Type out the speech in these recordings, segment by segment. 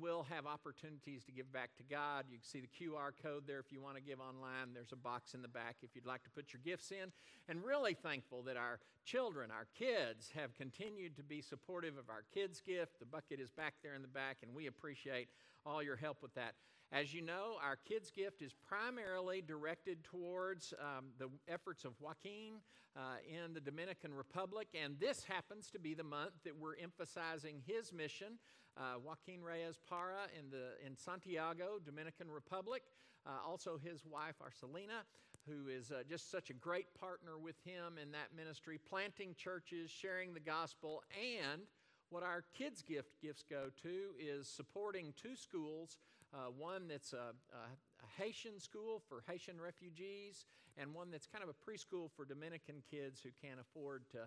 will have opportunities to give back to God. You can see the QR code there if you want to give online. There's a box in the back if you'd like to put your gifts in. And really thankful that our children, our kids, have continued to be supportive of our kids' gift. The bucket is back there in the back, and we appreciate all your help with that. As you know, our kids' gift is primarily directed towards um, the efforts of Joaquin uh, in the Dominican Republic, and this happens to be the month that we're emphasizing his mission. Uh, Joaquin Reyes Para in, the, in Santiago, Dominican Republic. Uh, also, his wife, Arcelina, who is uh, just such a great partner with him in that ministry, planting churches, sharing the gospel, and what our kids' gift gifts go to is supporting two schools uh, one that's a, a, a, Haitian school for Haitian refugees, and one that's kind of a preschool for Dominican kids who can't afford to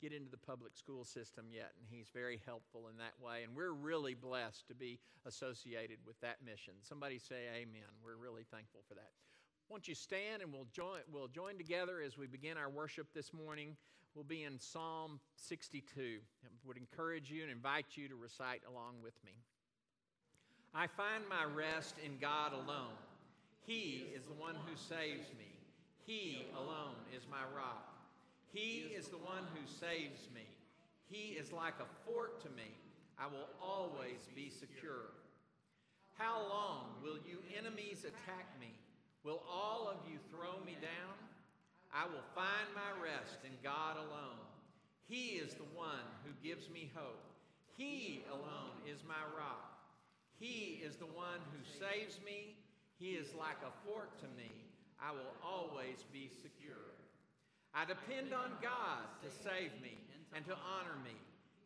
get into the public school system yet. And he's very helpful in that way. And we're really blessed to be associated with that mission. Somebody say amen. We're really thankful for that. Won't you stand and we'll join, we'll join together as we begin our worship this morning. We'll be in Psalm 62. I would encourage you and invite you to recite along with me. I find my rest in God alone. He is the one who saves me. He alone is my rock. He is the one who saves me. He is like a fort to me. I will always be secure. How long will you enemies attack me? Will all of you throw me down? I will find my rest in God alone. He is the one who gives me hope. He alone is my rock. He is the one who saves me. He is like a fort to me. I will always be secure. I depend on God to save me and to honor me.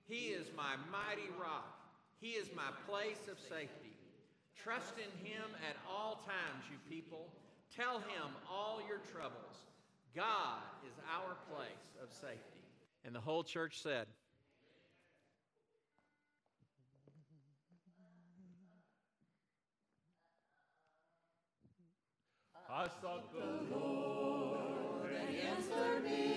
He is my mighty rock. He is my place of safety. Trust in him at all times, you people. Tell him all your troubles. God is our place of safety. And the whole church said, I sought the Lord, and he answered me,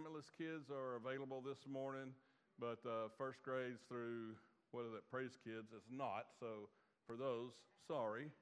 limitless kids are available this morning, but uh, first grades through what is it, praise kids is not. So for those, sorry.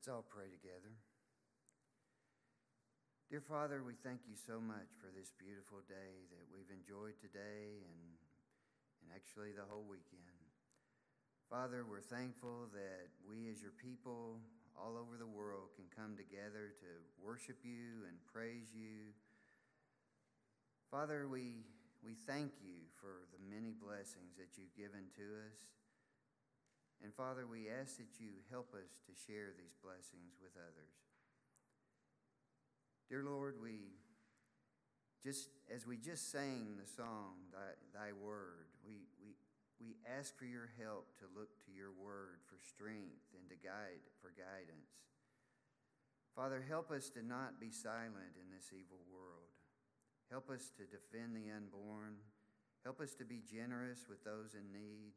Let's all pray together. Dear Father, we thank you so much for this beautiful day that we've enjoyed today and, and actually the whole weekend. Father, we're thankful that we as your people all over the world can come together to worship you and praise you. Father, we, we thank you for the many blessings that you've given to us. And Father, we ask that you help us to share these blessings with others. Dear Lord, we just as we just sang the song, Thy, Thy Word, we, we, we ask for your help to look to your word for strength and to guide for guidance. Father, help us to not be silent in this evil world. Help us to defend the unborn. Help us to be generous with those in need.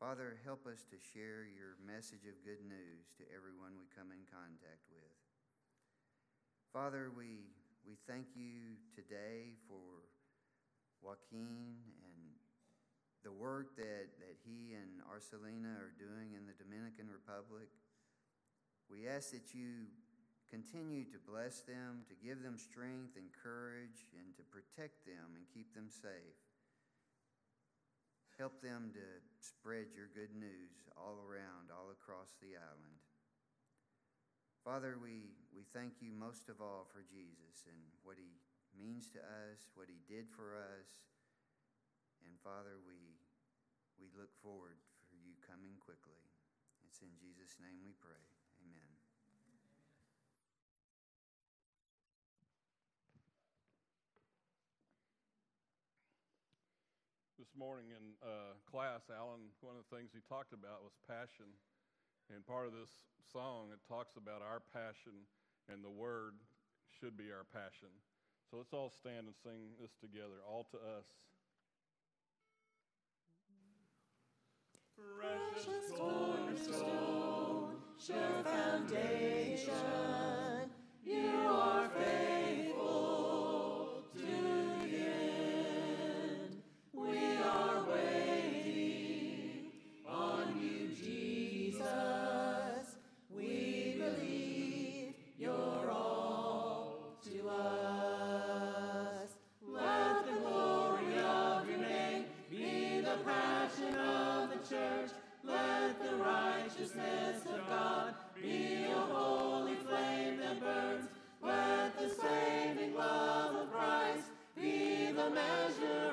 Father, help us to share your message of good news to everyone we come in contact with. Father, we, we thank you today for Joaquin and the work that, that he and Arcelina are doing in the Dominican Republic. We ask that you continue to bless them, to give them strength and courage, and to protect them and keep them safe. Help them to spread your good news all around, all across the island. Father, we, we thank you most of all for Jesus and what he means to us, what he did for us. And Father, we, we look forward for you coming quickly. It's in Jesus' name we pray. Amen. This morning in uh, class, Alan, one of the things he talked about was passion. And part of this song, it talks about our passion, and the word should be our passion. So let's all stand and sing this together, all to us. Precious cornerstone, sure foundation, you are faithful the measure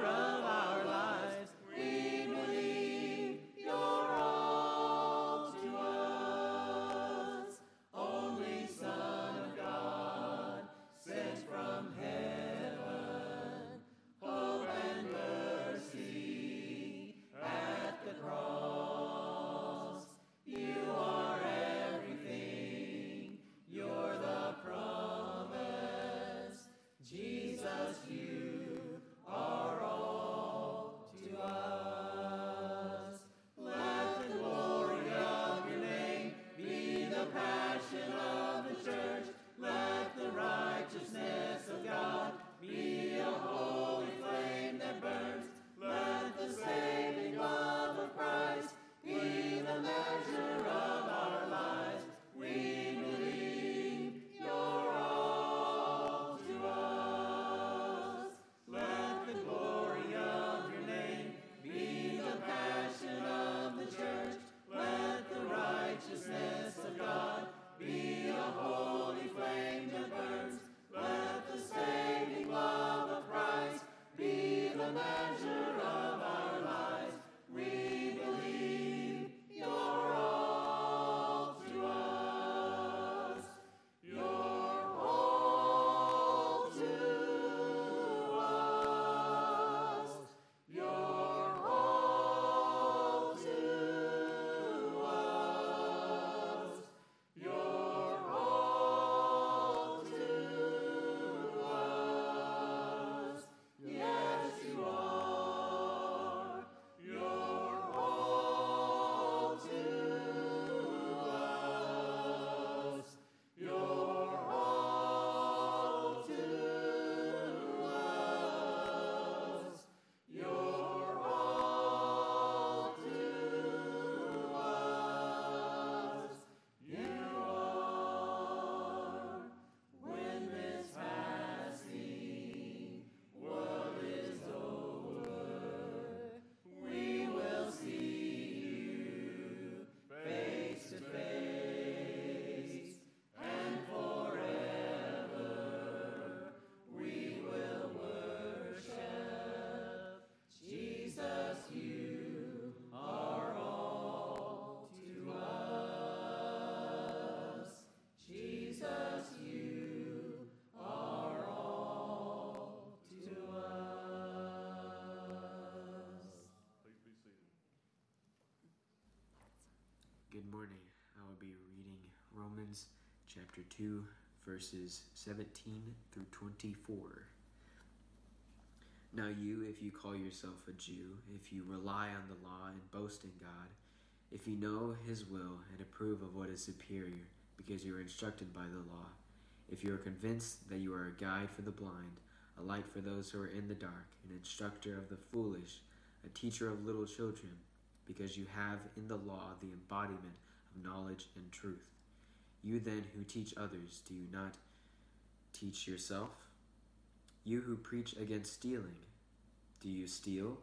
chapter 2, verses 17 through 24. Now, you, if you call yourself a Jew, if you rely on the law and boast in God, if you know His will and approve of what is superior, because you are instructed by the law, if you are convinced that you are a guide for the blind, a light for those who are in the dark, an instructor of the foolish, a teacher of little children, because you have in the law the embodiment of knowledge and truth. You then who teach others, do you not teach yourself? You who preach against stealing, do you steal?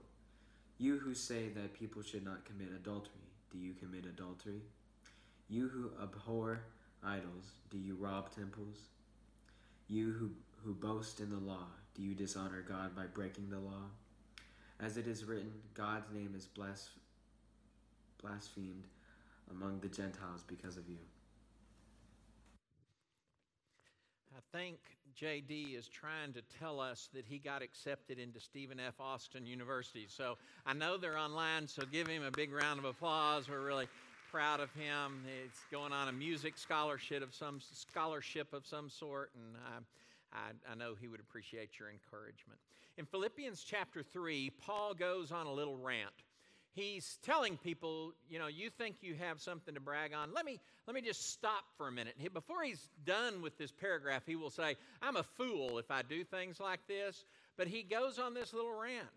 You who say that people should not commit adultery, do you commit adultery? You who abhor idols, do you rob temples? You who, who boast in the law, do you dishonor God by breaking the law? As it is written, God's name is blas- blasphemed among the Gentiles because of you. I think JD is trying to tell us that he got accepted into Stephen F. Austin University. So I know they're online, so give him a big round of applause. We're really proud of him. He's going on a music scholarship of some scholarship of some sort, and I, I, I know he would appreciate your encouragement. In Philippians chapter 3, Paul goes on a little rant he's telling people, you know, you think you have something to brag on. Let me let me just stop for a minute. Before he's done with this paragraph, he will say, "I'm a fool if I do things like this." But he goes on this little rant.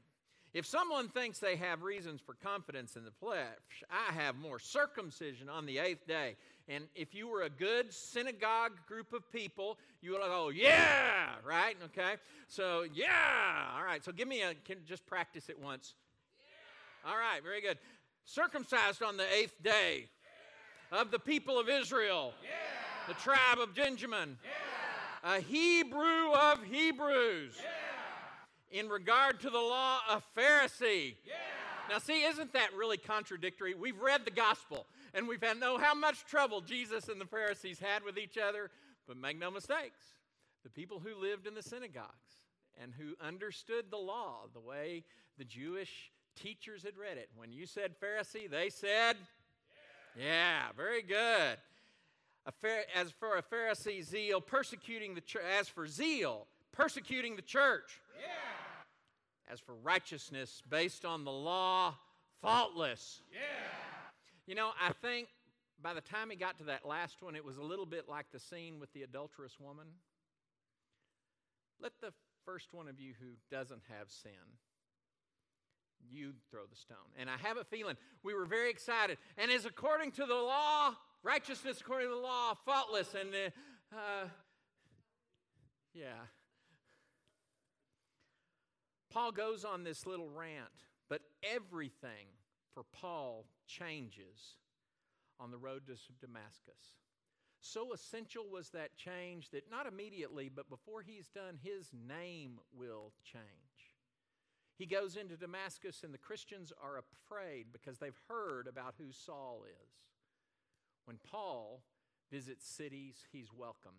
If someone thinks they have reasons for confidence in the flesh, I have more circumcision on the eighth day. And if you were a good synagogue group of people, you would go, yeah, right? Okay. So, yeah. All right. So give me a, can just practice it once. All right, very good. Circumcised on the eighth day of the people of Israel, the tribe of Benjamin, a Hebrew of Hebrews. In regard to the law, a Pharisee. Now, see, isn't that really contradictory? We've read the gospel and we've had know how much trouble Jesus and the Pharisees had with each other, but make no mistakes. The people who lived in the synagogues and who understood the law the way the Jewish teachers had read it. When you said Pharisee, they said, Yeah, yeah very good. as for a Pharisee zeal, persecuting the church, as for zeal, persecuting the church. Yeah. As for righteousness based on the law, faultless. Yeah. You know, I think by the time he got to that last one, it was a little bit like the scene with the adulterous woman. Let the first one of you who doesn't have sin you throw the stone. And I have a feeling we were very excited. And as according to the law, righteousness according to the law, faultless. And uh, uh, yeah. Paul goes on this little rant, but everything for Paul changes on the road to Damascus. So essential was that change that not immediately, but before he's done, his name will change. He goes into Damascus, and the Christians are afraid because they've heard about who Saul is. When Paul visits cities, he's welcomed.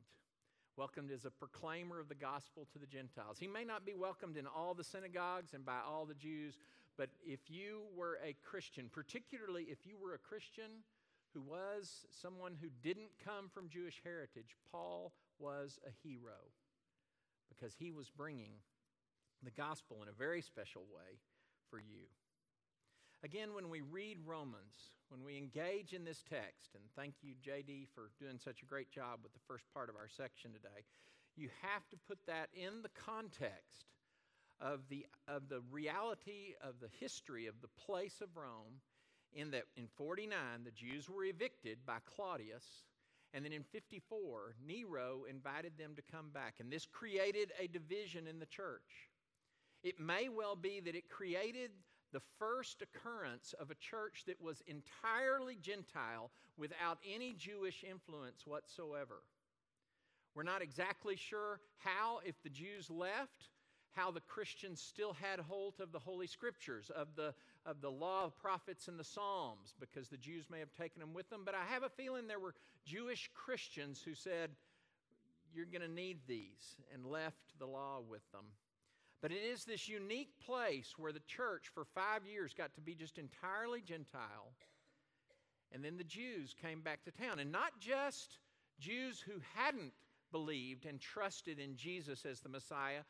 Welcomed as a proclaimer of the gospel to the Gentiles. He may not be welcomed in all the synagogues and by all the Jews, but if you were a Christian, particularly if you were a Christian who was someone who didn't come from Jewish heritage, Paul was a hero because he was bringing the gospel in a very special way for you. Again, when we read Romans, when we engage in this text, and thank you, JD, for doing such a great job with the first part of our section today, you have to put that in the context of the, of the reality of the history of the place of Rome, in that in 49, the Jews were evicted by Claudius. And then in 54, Nero invited them to come back. And this created a division in the church. It may well be that it created the first occurrence of a church that was entirely Gentile without any Jewish influence whatsoever. We're not exactly sure how, if the Jews left, how the Christians still had hold of the Holy Scriptures, of the, of the law of prophets and the Psalms, because the Jews may have taken them with them. But I have a feeling there were Jewish Christians who said, You're going to need these, and left the law with them. But it is this unique place where the church for five years got to be just entirely Gentile. And then the Jews came back to town. And not just Jews who hadn't believed and trusted in Jesus as the Messiah,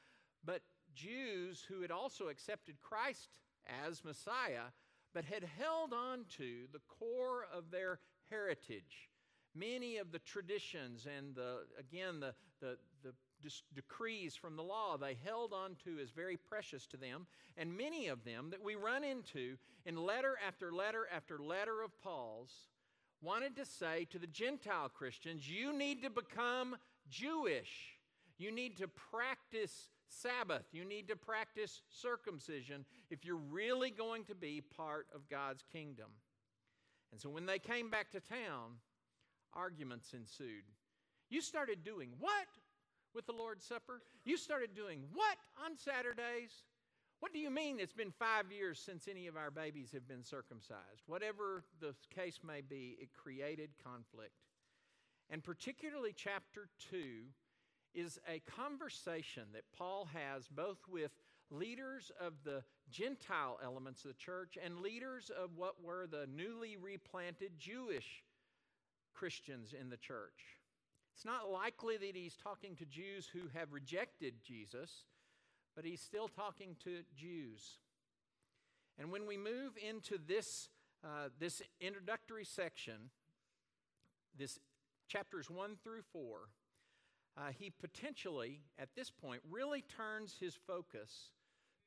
but Jews who had also accepted Christ as Messiah, but had held on to the core of their heritage. Many of the traditions and the, again, the, the, the decrees from the law they held on to as very precious to them. And many of them that we run into in letter after letter after letter of Paul's wanted to say to the Gentile Christians, you need to become Jewish. You need to practice Sabbath. You need to practice circumcision if you're really going to be part of God's kingdom. And so when they came back to town, arguments ensued. You started doing what with the Lord's Supper? You started doing what on Saturdays? What do you mean it's been five years since any of our babies have been circumcised? Whatever the case may be, it created conflict. And particularly, chapter 2 is a conversation that Paul has both with leaders of the Gentile elements of the church and leaders of what were the newly replanted Jewish Christians in the church. It's not likely that he's talking to Jews who have rejected Jesus, but he's still talking to Jews. And when we move into this, uh, this introductory section, this chapters 1 through 4, uh, he potentially, at this point, really turns his focus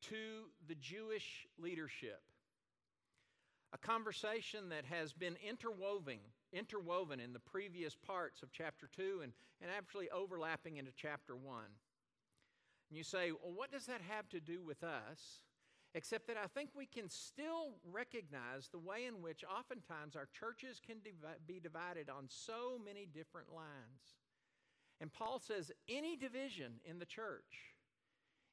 to the Jewish leadership. A conversation that has been interwoven, interwoven in the previous parts of chapter 2 and, and actually overlapping into chapter 1. And you say, well, what does that have to do with us? Except that I think we can still recognize the way in which oftentimes our churches can be divided on so many different lines. And Paul says any division in the church,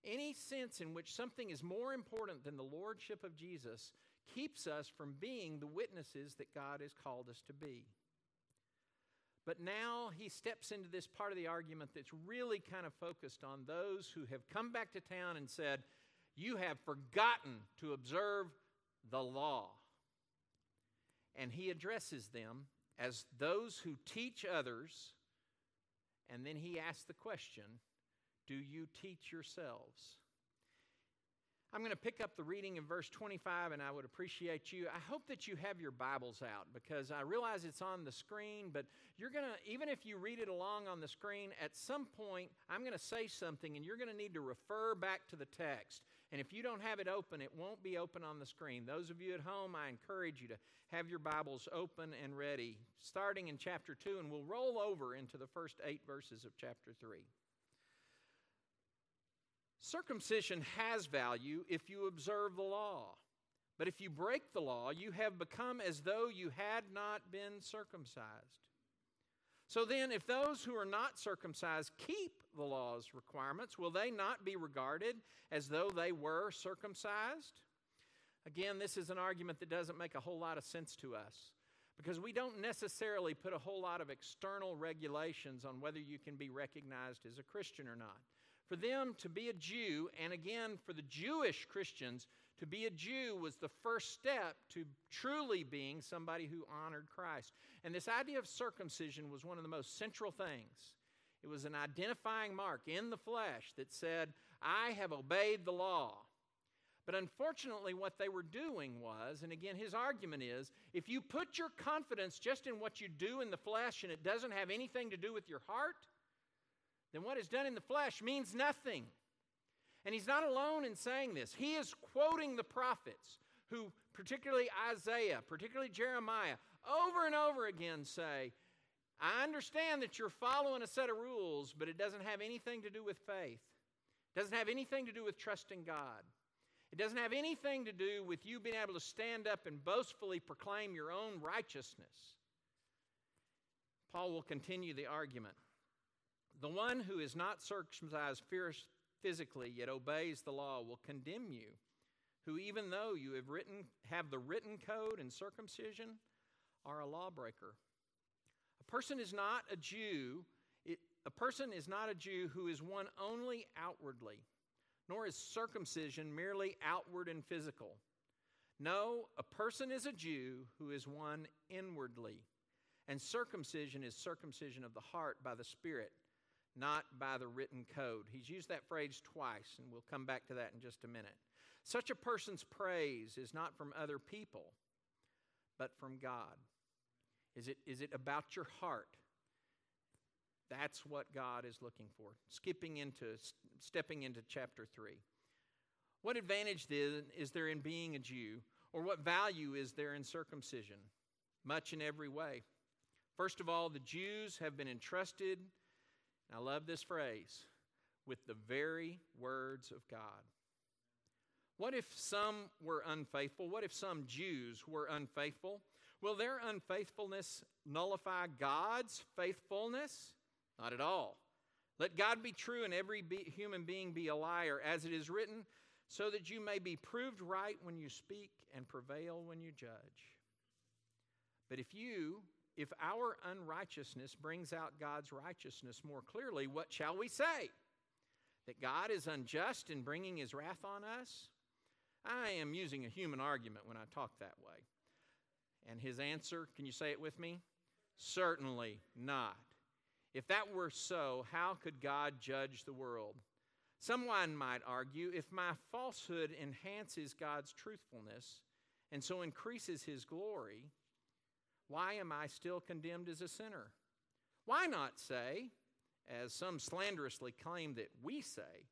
any sense in which something is more important than the lordship of Jesus, keeps us from being the witnesses that God has called us to be. But now he steps into this part of the argument that's really kind of focused on those who have come back to town and said, You have forgotten to observe the law. And he addresses them as those who teach others and then he asks the question Do you teach yourselves? I'm going to pick up the reading in verse 25, and I would appreciate you. I hope that you have your Bibles out because I realize it's on the screen, but you're going to, even if you read it along on the screen, at some point I'm going to say something, and you're going to need to refer back to the text. And if you don't have it open, it won't be open on the screen. Those of you at home, I encourage you to have your Bibles open and ready, starting in chapter 2, and we'll roll over into the first eight verses of chapter 3. Circumcision has value if you observe the law. But if you break the law, you have become as though you had not been circumcised. So then, if those who are not circumcised keep the law's requirements, will they not be regarded as though they were circumcised? Again, this is an argument that doesn't make a whole lot of sense to us because we don't necessarily put a whole lot of external regulations on whether you can be recognized as a Christian or not. For them to be a Jew, and again for the Jewish Christians, to be a Jew was the first step to truly being somebody who honored Christ. And this idea of circumcision was one of the most central things. It was an identifying mark in the flesh that said, I have obeyed the law. But unfortunately, what they were doing was, and again, his argument is if you put your confidence just in what you do in the flesh and it doesn't have anything to do with your heart, then what is done in the flesh means nothing. And he's not alone in saying this. He is quoting the prophets who, particularly Isaiah, particularly Jeremiah, over and over again say, I understand that you're following a set of rules, but it doesn't have anything to do with faith. It doesn't have anything to do with trusting God. It doesn't have anything to do with you being able to stand up and boastfully proclaim your own righteousness. Paul will continue the argument. The one who is not circumcised physically yet obeys the law will condemn you, who even though you have written have the written code and circumcision are a lawbreaker. A person is not a Jew, it, a person is not a Jew who is one only outwardly, nor is circumcision merely outward and physical. No, a person is a Jew who is one inwardly, and circumcision is circumcision of the heart by the Spirit, not by the written code. He's used that phrase twice, and we'll come back to that in just a minute. Such a person's praise is not from other people, but from God. Is it, is it about your heart? That's what God is looking for. Skipping into, stepping into chapter 3. What advantage then is there in being a Jew, or what value is there in circumcision? Much in every way. First of all, the Jews have been entrusted, I love this phrase, with the very words of God. What if some were unfaithful? What if some Jews were unfaithful? Will their unfaithfulness nullify God's faithfulness? Not at all. Let God be true and every be, human being be a liar, as it is written, so that you may be proved right when you speak and prevail when you judge. But if you, if our unrighteousness brings out God's righteousness more clearly, what shall we say? That God is unjust in bringing his wrath on us? I am using a human argument when I talk that way. And his answer, can you say it with me? Certainly not. If that were so, how could God judge the world? Someone might argue if my falsehood enhances God's truthfulness and so increases his glory, why am I still condemned as a sinner? Why not say, as some slanderously claim that we say,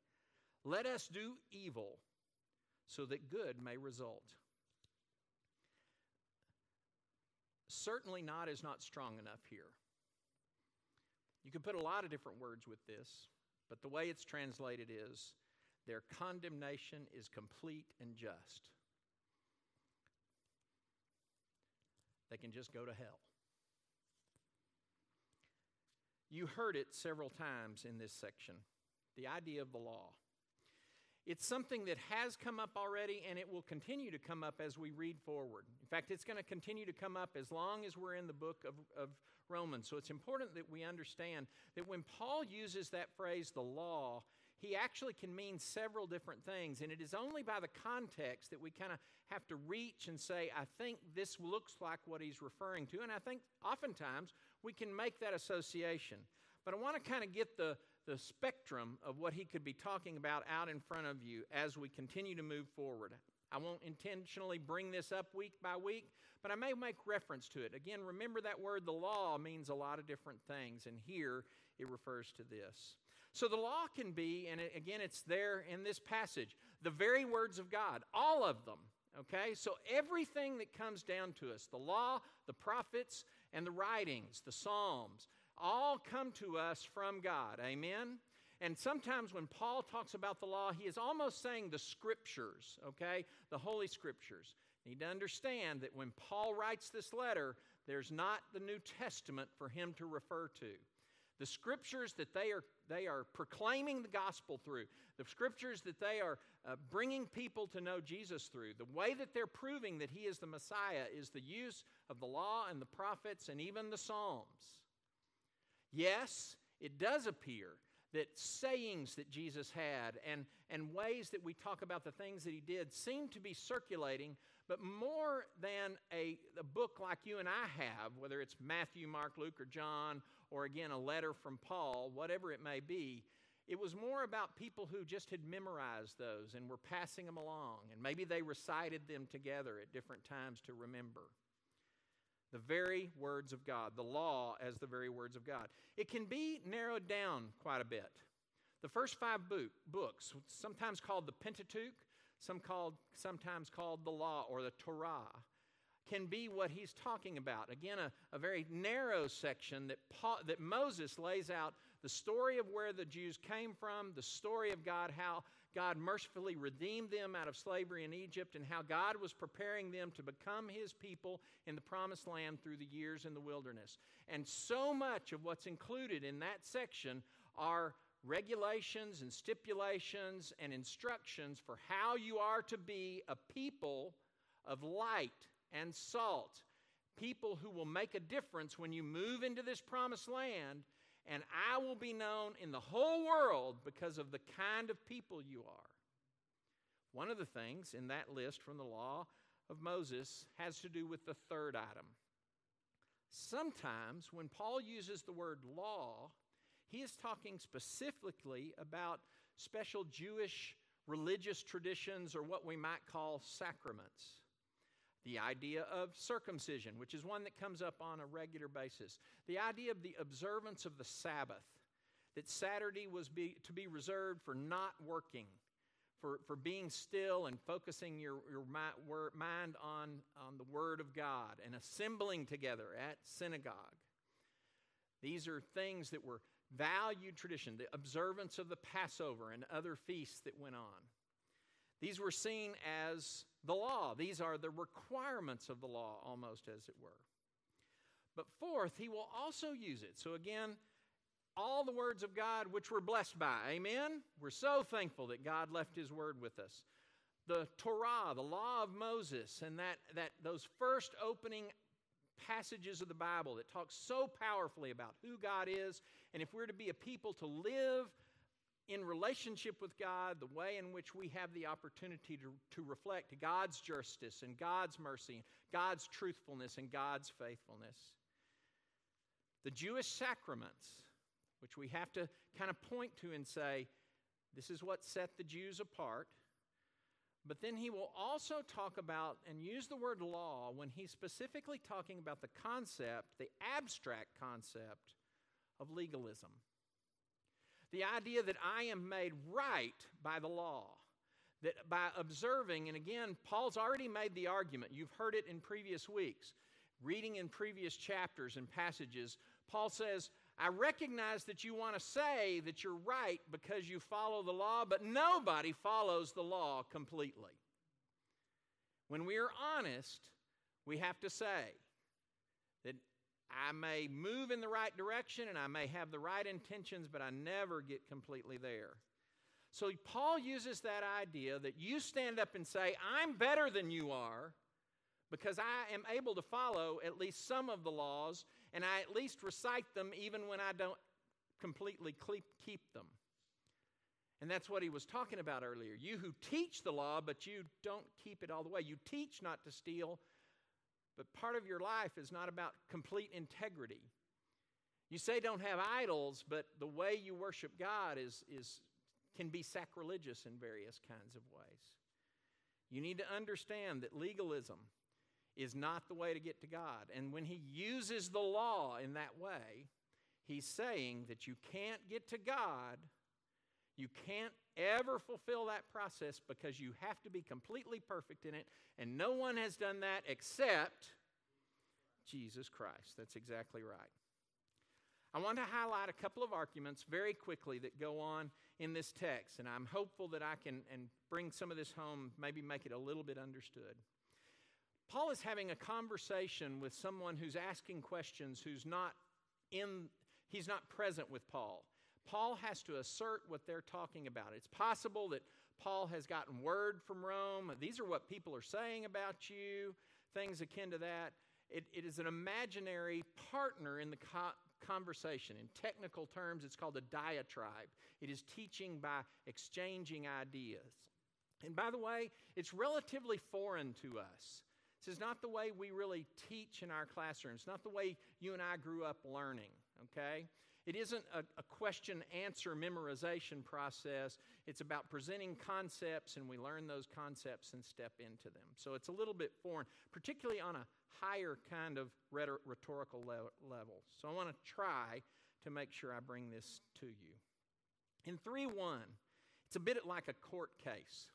let us do evil so that good may result? Certainly not is not strong enough here. You could put a lot of different words with this, but the way it's translated is their condemnation is complete and just. They can just go to hell. You heard it several times in this section the idea of the law. It's something that has come up already and it will continue to come up as we read forward. In fact, it's going to continue to come up as long as we're in the book of, of Romans. So it's important that we understand that when Paul uses that phrase, the law, he actually can mean several different things. And it is only by the context that we kind of have to reach and say, I think this looks like what he's referring to. And I think oftentimes we can make that association. But I want to kind of get the, the spectrum of what he could be talking about out in front of you as we continue to move forward. I won't intentionally bring this up week by week, but I may make reference to it. Again, remember that word, the law, means a lot of different things, and here it refers to this. So the law can be, and again, it's there in this passage, the very words of God, all of them. Okay, so everything that comes down to us, the law, the prophets, and the writings, the Psalms, all come to us from God. Amen? And sometimes when Paul talks about the law, he is almost saying the scriptures, okay? The Holy Scriptures. Need to understand that when Paul writes this letter, there's not the New Testament for him to refer to. The scriptures that they are, they are proclaiming the gospel through, the scriptures that they are uh, bringing people to know Jesus through, the way that they're proving that he is the Messiah is the use of the law and the prophets and even the Psalms. Yes, it does appear that sayings that Jesus had and, and ways that we talk about the things that he did seem to be circulating, but more than a, a book like you and I have, whether it's Matthew, Mark, Luke, or John, or again a letter from Paul, whatever it may be, it was more about people who just had memorized those and were passing them along, and maybe they recited them together at different times to remember the very words of God, the law as the very words of God. It can be narrowed down quite a bit. The first five book, books, sometimes called the Pentateuch, some called, sometimes called the law or the Torah, can be what he's talking about. Again, a, a very narrow section that, Paul, that Moses lays out the story of where the Jews came from, the story of God, how God mercifully redeemed them out of slavery in Egypt and how God was preparing them to become His people in the promised land through the years in the wilderness. And so much of what's included in that section are regulations and stipulations and instructions for how you are to be a people of light and salt, people who will make a difference when you move into this promised land and I will be known in the whole world because of the kind of people you are. One of the things in that list from the law of Moses has to do with the third item. Sometimes when Paul uses the word law, he is talking specifically about special Jewish religious traditions or what we might call sacraments. The idea of circumcision, which is one that comes up on a regular basis. The idea of the observance of the Sabbath, that Saturday was be, to be reserved for not working, for, for being still and focusing your, your mind on, on the Word of God and assembling together at synagogue. These are things that were valued tradition, the observance of the Passover and other feasts that went on. These were seen as the law. These are the requirements of the law, almost as it were. But fourth, he will also use it. So again, all the words of God which we're blessed by. Amen? We're so thankful that God left his word with us. The Torah, the law of Moses, and that, that those first opening passages of the Bible that talk so powerfully about who God is, and if we're to be a people to live in relationship with God, the way in which we have the opportunity to, to reflect God's justice and God's mercy, God's truthfulness and God's faithfulness. The Jewish sacraments, which we have to kind of point to and say, this is what set the Jews apart. But then he will also talk about and use the word law when he's specifically talking about the concept, the abstract concept of legalism. The idea that I am made right by the law, that by observing, and again, Paul's already made the argument, you've heard it in previous weeks, reading in previous chapters and passages, Paul says, I recognize that you want to say that you're right because you follow the law, but nobody follows the law completely. When we are honest, we have to say I may move in the right direction and I may have the right intentions, but I never get completely there. So Paul uses that idea that you stand up and say, I'm better than you are because I am able to follow at least some of the laws and I at least recite them even when I don't completely keep them. And that's what he was talking about earlier. You who teach the law, but you don't keep it all the way. You teach not to steal, but part of your life is not about complete integrity. You say don't have idols, but the way you worship God is, is, can be sacrilegious in various kinds of ways. You need to understand that legalism is not the way to get to God. And when he uses the law in that way, he's saying that you can't get to God, you can't ever fulfill that process because you have to be completely perfect in it, and no one has done that except Jesus Christ. That's exactly right. I want to highlight a couple of arguments very quickly that go on in this text, and I'm hopeful that I can and bring some of this home, maybe make it a little bit understood. Paul is having a conversation with someone who's asking questions who's not in, he's not present with Paul. Paul has to assert what they're talking about. It's possible that Paul has gotten word from Rome. These are what people are saying about you, things akin to that. it, it is an imaginary partner in the co- conversation. In technical terms, it's called a diatribe. It is teaching by exchanging ideas. And by the way, it's relatively foreign to us. This is not the way we really teach in our classrooms, not the way you and I grew up learning, okay? It isn't a, a question answer memorization process. It's about presenting concepts, and we learn those concepts and step into them. So it's a little bit foreign, particularly on a higher kind of rhetorical level. So I want to try to make sure I bring this to you. In 3 1, it's a bit like a court case.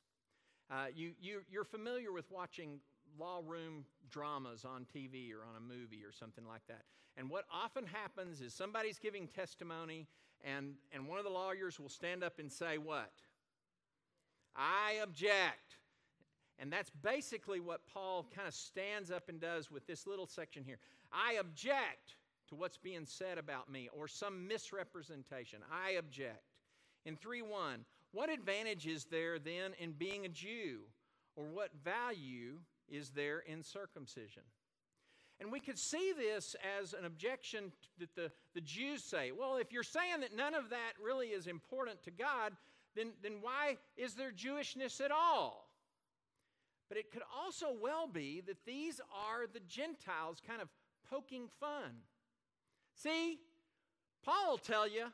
Uh, you, you, you're familiar with watching law room dramas on TV or on a movie or something like that. And what often happens is somebody's giving testimony, and, and one of the lawyers will stand up and say, What? I object. And that's basically what Paul kind of stands up and does with this little section here. I object to what's being said about me or some misrepresentation. I object. In 3 1, what advantage is there then in being a Jew? Or what value is there in circumcision. And we could see this as an objection that the, the Jews say. Well, if you're saying that none of that really is important to God, then, then why is there Jewishness at all? But it could also well be that these are the Gentiles kind of poking fun. See, Paul will tell you,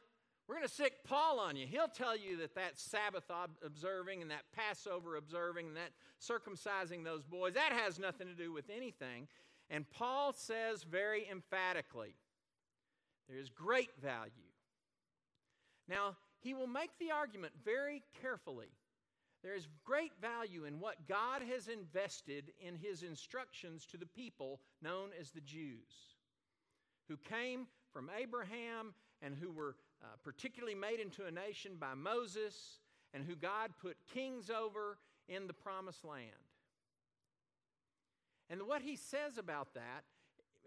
we're going to sic Paul on you. He'll tell you that that Sabbath observing and that Passover observing and that circumcising those boys, that has nothing to do with anything. And Paul says very emphatically, there is great value. Now, he will make the argument very carefully. There is great value in what God has invested in his instructions to the people known as the Jews, who came from Abraham and who were uh, particularly made into a nation by Moses and who God put kings over in the promised land. And what he says about that,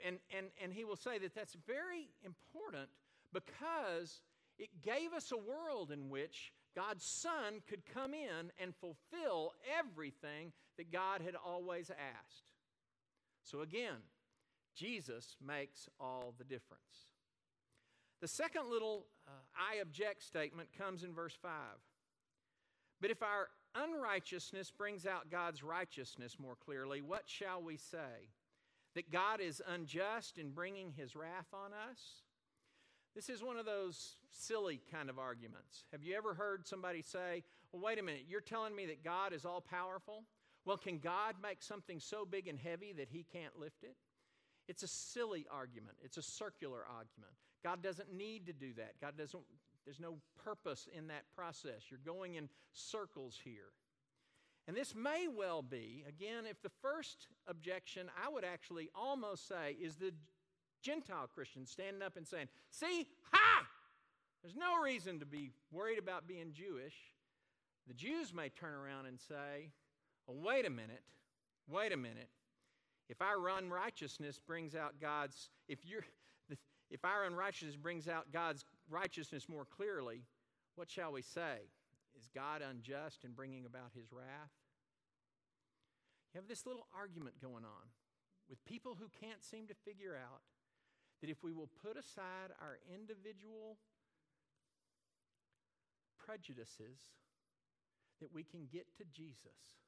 and, and, and he will say that that's very important because it gave us a world in which God's Son could come in and fulfill everything that God had always asked. So again, Jesus makes all the difference. The second little Uh, I object statement comes in verse 5. But if our unrighteousness brings out God's righteousness more clearly, what shall we say? That God is unjust in bringing his wrath on us? This is one of those silly kind of arguments. Have you ever heard somebody say, Well, wait a minute, you're telling me that God is all powerful? Well, can God make something so big and heavy that he can't lift it? It's a silly argument. It's a circular argument. God doesn't need to do that. God doesn't there's no purpose in that process. You're going in circles here. And this may well be, again, if the first objection I would actually almost say is the Gentile Christian standing up and saying, See, ha! There's no reason to be worried about being Jewish. The Jews may turn around and say, well, wait a minute, wait a minute. If I run righteousness brings out God's, if you're, if our unrighteousness brings out God's righteousness more clearly, what shall we say? Is God unjust in bringing about his wrath? You have this little argument going on with people who can't seem to figure out that if we will put aside our individual prejudices, that we can get to Jesus.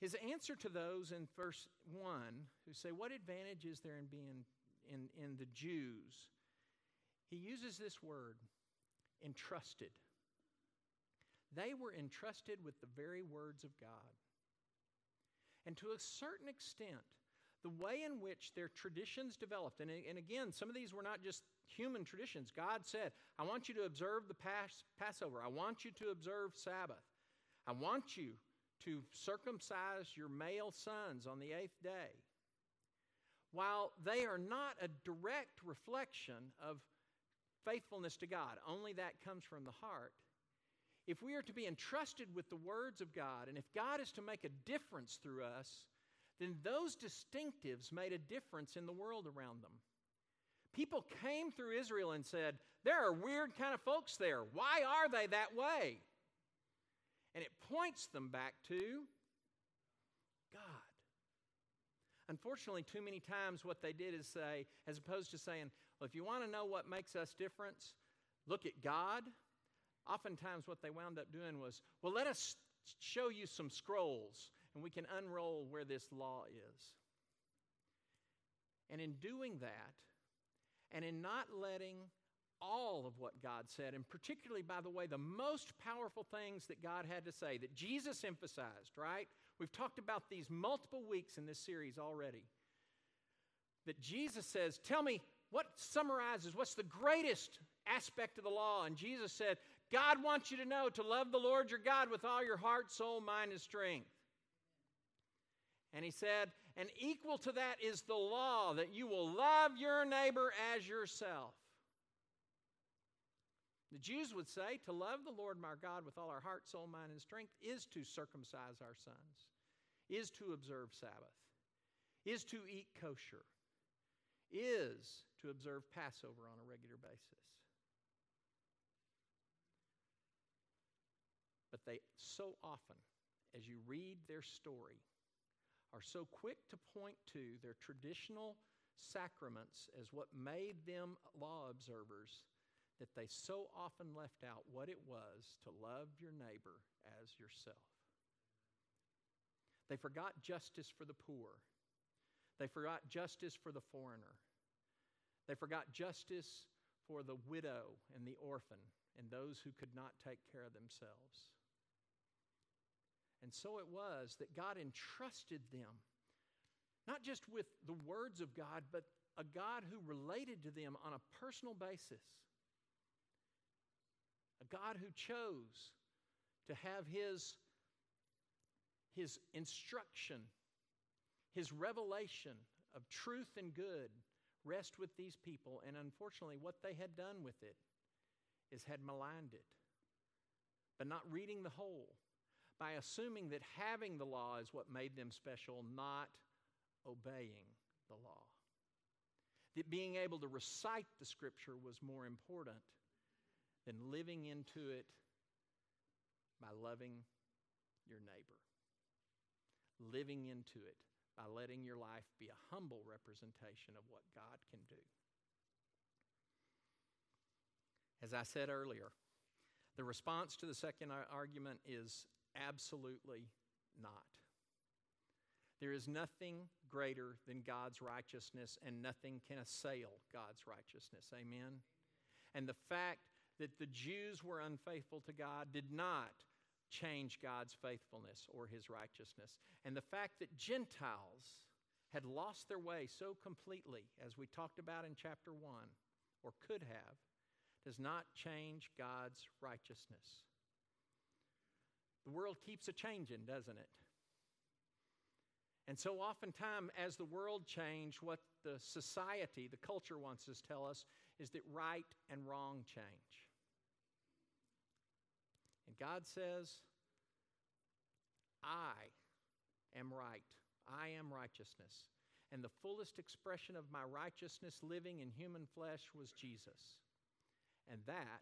His answer to those in verse 1 who say, What advantage is there in being in, in the Jews? He uses this word, entrusted. They were entrusted with the very words of God. And to a certain extent, the way in which their traditions developed, and, and again, some of these were not just human traditions. God said, I want you to observe the Pas- Passover, I want you to observe Sabbath, I want you to circumcise your male sons on the eighth day. While they are not a direct reflection of faithfulness to God, only that comes from the heart. If we are to be entrusted with the words of God, and if God is to make a difference through us, then those distinctives made a difference in the world around them. People came through Israel and said, There are weird kind of folks there. Why are they that way? And it points them back to God. Unfortunately, too many times what they did is say, as opposed to saying, Well, if you want to know what makes us different, look at God. Oftentimes, what they wound up doing was, Well, let us show you some scrolls and we can unroll where this law is. And in doing that, and in not letting all of what God said, and particularly, by the way, the most powerful things that God had to say, that Jesus emphasized, right? We've talked about these multiple weeks in this series already. That Jesus says, Tell me what summarizes, what's the greatest aspect of the law? And Jesus said, God wants you to know to love the Lord your God with all your heart, soul, mind, and strength. And he said, and equal to that is the law that you will love your neighbor as yourself. The Jews would say to love the Lord our God with all our heart, soul, mind, and strength is to circumcise our sons, is to observe Sabbath, is to eat kosher, is to observe Passover on a regular basis. But they so often, as you read their story, are so quick to point to their traditional sacraments as what made them law observers that they so often left out what it was to love your neighbor as yourself. They forgot justice for the poor. They forgot justice for the foreigner. They forgot justice for the widow and the orphan and those who could not take care of themselves. And so it was that God entrusted them, not just with the words of God, but a God who related to them on a personal basis. A God who chose to have his, his instruction, his revelation of truth and good rest with these people. And unfortunately, what they had done with it is had maligned it by not reading the whole, by assuming that having the law is what made them special, not obeying the law. That being able to recite the scripture was more important than living into it by loving your neighbor, living into it by letting your life be a humble representation of what God can do. As I said earlier, the response to the second argument is absolutely not. There is nothing greater than God's righteousness, and nothing can assail God's righteousness. Amen? And the fact that the Jews were unfaithful to God did not change God's faithfulness or his righteousness. And the fact that Gentiles had lost their way so completely, as we talked about in chapter 1, or could have, does not change God's righteousness. The world keeps a changing, doesn't it? And so, oftentimes, as the world change, what the society, the culture wants us to tell us is that right and wrong change. And God says, I am right. I am righteousness. And the fullest expression of my righteousness living in human flesh was Jesus. And that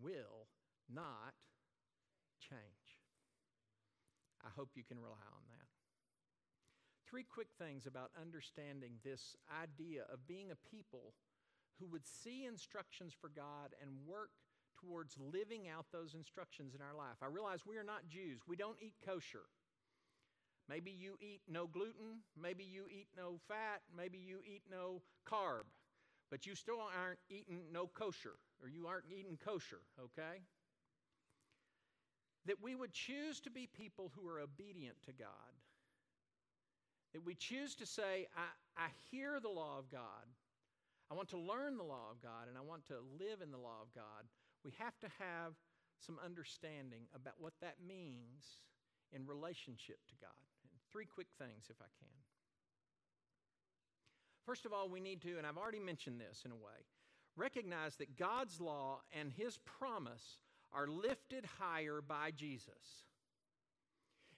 will not change. I hope you can rely on that. Three quick things about understanding this idea of being a people who would see instructions for God and work towards living out those instructions in our life. I realize we are not Jews, we don't eat kosher. Maybe you eat no gluten, maybe you eat no fat, maybe you eat no carb, but you still aren't eating no kosher, or you aren't eating kosher, okay? That we would choose to be people who are obedient to God. That we choose to say, I, I hear the law of God. I want to learn the law of God and I want to live in the law of God we have to have some understanding about what that means in relationship to God. And three quick things, if I can. First of all, we need to, and I've already mentioned this in a way, recognize that God's law and His promise are lifted higher by Jesus.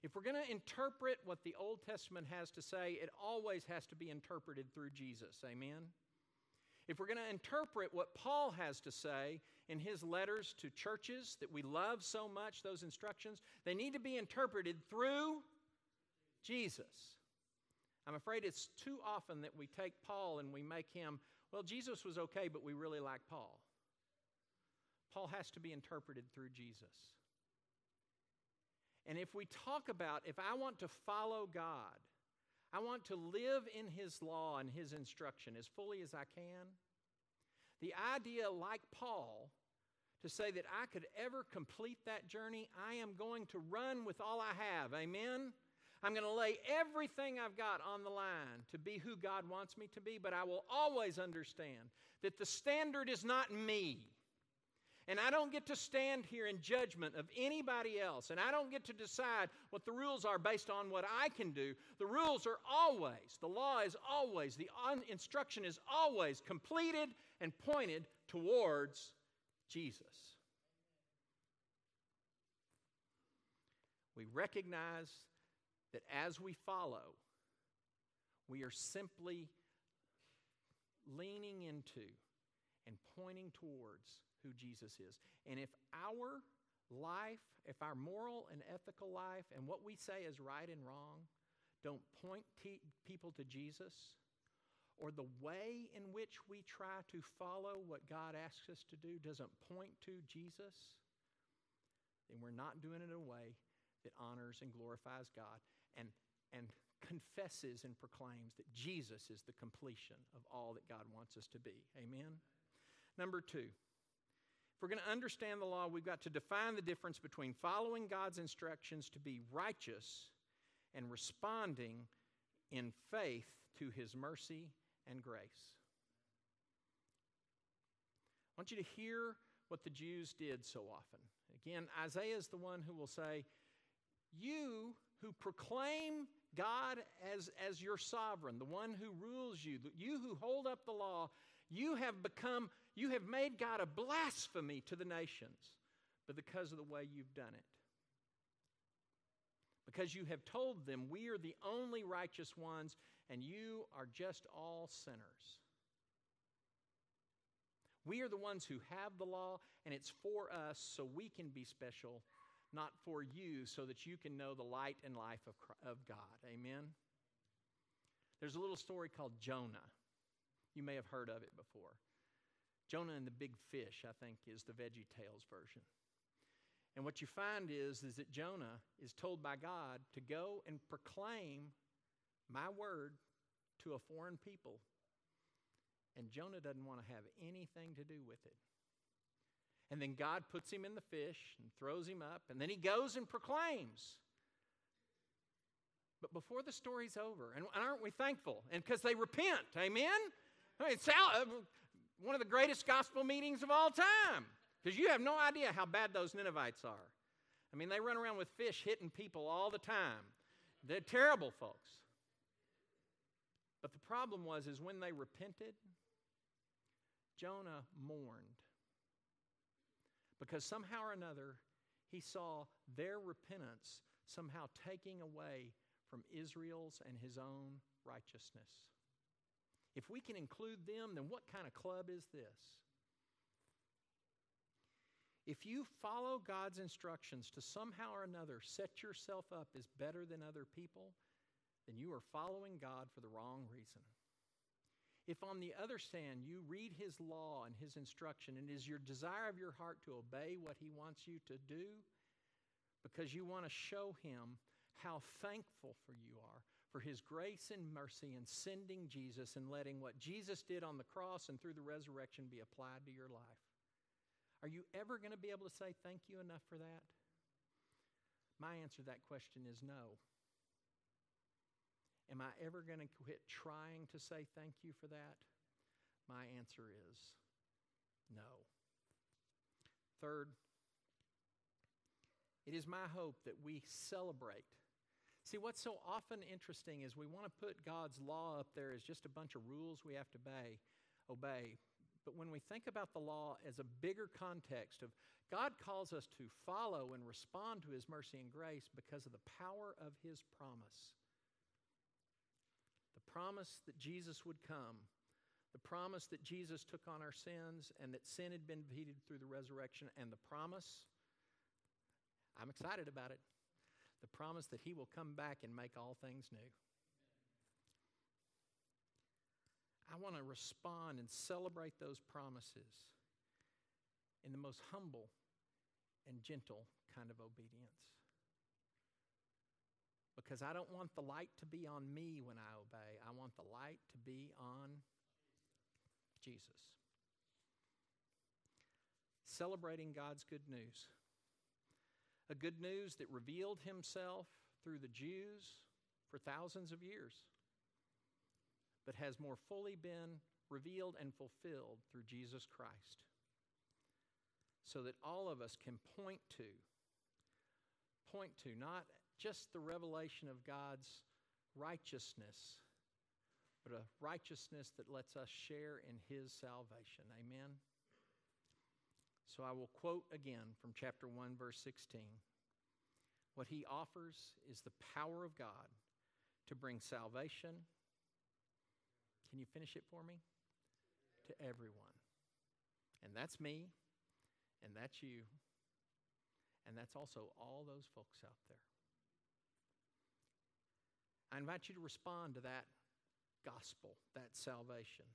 If we're going to interpret what the Old Testament has to say, it always has to be interpreted through Jesus. Amen? If we're going to interpret what Paul has to say in his letters to churches that we love so much, those instructions, they need to be interpreted through Jesus. I'm afraid it's too often that we take Paul and we make him, well, Jesus was okay, but we really like Paul. Paul has to be interpreted through Jesus. And if we talk about, if I want to follow God, I want to live in His law and His instruction as fully as I can. The idea, like Paul, to say that I could ever complete that journey, I am going to run with all I have. Amen? I'm going to lay everything I've got on the line to be who God wants me to be, but I will always understand that the standard is not me. And I don't get to stand here in judgment of anybody else. And I don't get to decide what the rules are based on what I can do. The rules are always, the law is always, the instruction is always completed and pointed towards Jesus. We recognize that as we follow, we are simply leaning into and pointing towards who Jesus is. And if our life, if our moral and ethical life, and what we say is right and wrong, don't point te- people to Jesus, or the way in which we try to follow what God asks us to do doesn't point to Jesus, then we're not doing it in a way that honors and glorifies God. And and confesses and proclaims that Jesus is the completion of all that God wants us to be. Amen? Number two, if we're going to understand the law, we've got to define the difference between following God's instructions to be righteous and responding in faith to his mercy and grace. I want you to hear what the Jews did so often. Again, Isaiah is the one who will say, You who proclaim God as, as your sovereign, the one who rules you, you who hold up the law, you have become, you have made God a blasphemy to the nations, but because of the way you've done it. Because you have told them, We are the only righteous ones, and you are just all sinners. We are the ones who have the law, and it's for us so we can be special, not for you so that you can know the light and life of, of God. Amen? There's a little story called Jonah. You may have heard of it before. Jonah and the big fish, I think, is the Veggie Tales version. And what you find is, is that Jonah is told by God to go and proclaim my word to a foreign people and Jonah doesn't want to have anything to do with it. And then God puts him in the fish and throws him up, and then he goes and proclaims. But before the story's over, and aren't we thankful? And because they repent, amen? I mean, it's uh, one of the greatest gospel meetings of all time, because you have no idea how bad those Ninevites are. I mean, they run around with fish hitting people all the time. They're terrible folks. But the problem was, is when they repented, Jonah mourned because somehow or another he saw their repentance somehow taking away from Israel's and his own righteousness. If we can include them, then what kind of club is this? If you follow God's instructions to somehow or another set yourself up as better than other people, then you are following God for the wrong reason. If, on the other hand, you read His law and His instruction, and it is your desire of your heart to obey what He wants you to do because you want to show Him how thankful for you are for His grace and mercy in sending Jesus and letting what Jesus did on the cross and through the resurrection be applied to your life. Are you ever going to be able to say thank you enough for that? My answer to that question is no. Am I ever going to quit trying to say thank you for that? My answer is no. Third, it is my hope that we celebrate. See, what's so often interesting is we want to put God's law up there as just a bunch of rules we have to obey, obey. But when we think about the law as a bigger context of God calls us to follow and respond to his mercy and grace because of the power of his promise The promise that Jesus would come, the promise that Jesus took on our sins and that sin had been defeated through the resurrection, and the promise, I'm excited about it, the promise that He will come back and make all things new. I want to respond and celebrate those promises in the most humble and gentle kind of obedience because I don't want the light to be on me when I obey. I want the light to be on Jesus. Celebrating God's good news. A good news that revealed himself through the Jews for thousands of years, but has more fully been revealed and fulfilled through Jesus Christ. So that all of us can point to, point to, not just the revelation of God's righteousness, but a righteousness that lets us share in His salvation. Amen? So I will quote again from chapter 1, verse 16. What He offers is the power of God to bring salvation. Can you finish it for me? To everyone. And that's me, and that's you, and that's also all those folks out there. I invite you to respond to that gospel, that salvation,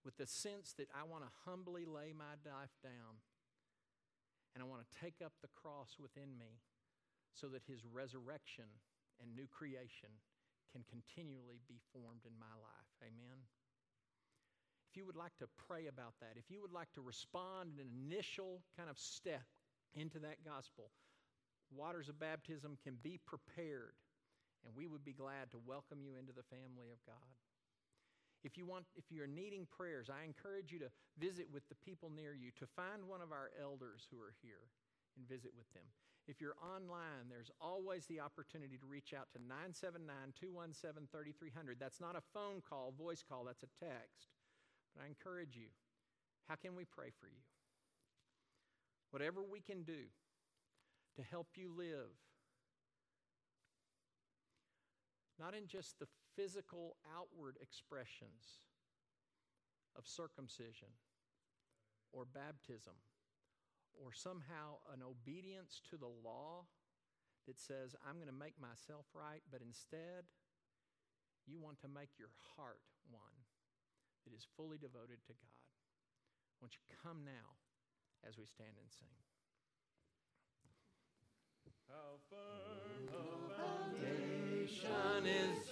with the sense that I want to humbly lay my life down and I want to take up the cross within me so that his resurrection and new creation can continually be formed in my life. Amen. If you would like to pray about that, if you would like to respond in an initial kind of step into that gospel, waters of baptism can be prepared, and we would be glad to welcome you into the family of God. If you want, if you're needing prayers, I encourage you to visit with the people near you, to find one of our elders who are here and visit with them. If you're online, there's always the opportunity to reach out to 979 217 3300. That's not a phone call, voice call, that's a text. But I encourage you how can we pray for you? Whatever we can do to help you live, not in just the physical outward expressions of circumcision or baptism or somehow an obedience to the law that says, I'm going to make myself right, but instead, you want to make your heart one that is fully devoted to God. Won't you come now as we stand and sing? How firm the foundation is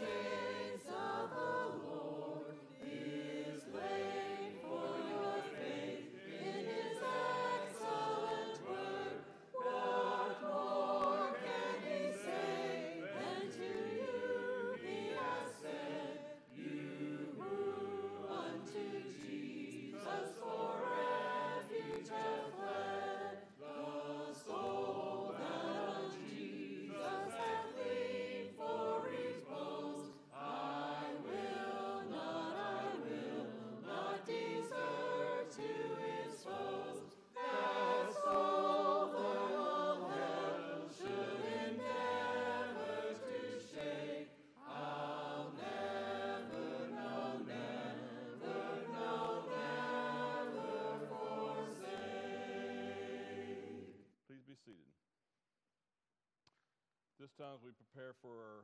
time, as we prepare for our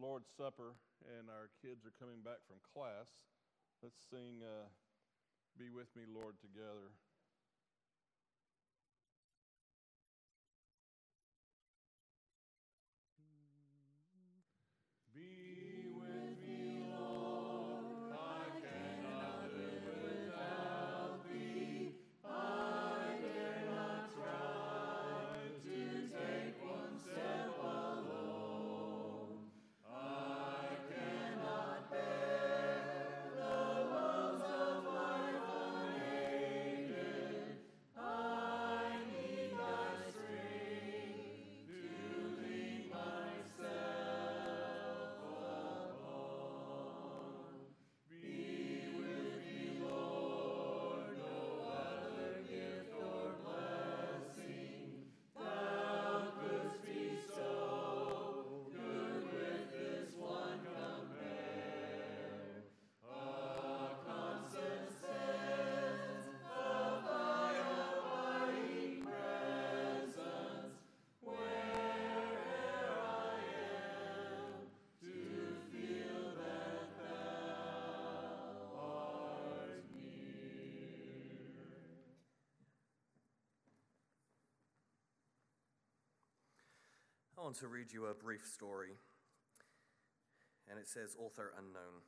Lord's Supper and our kids are coming back from class, let's sing uh, Be With Me, Lord, together. I want to read you a brief story, and it says, Author unknown.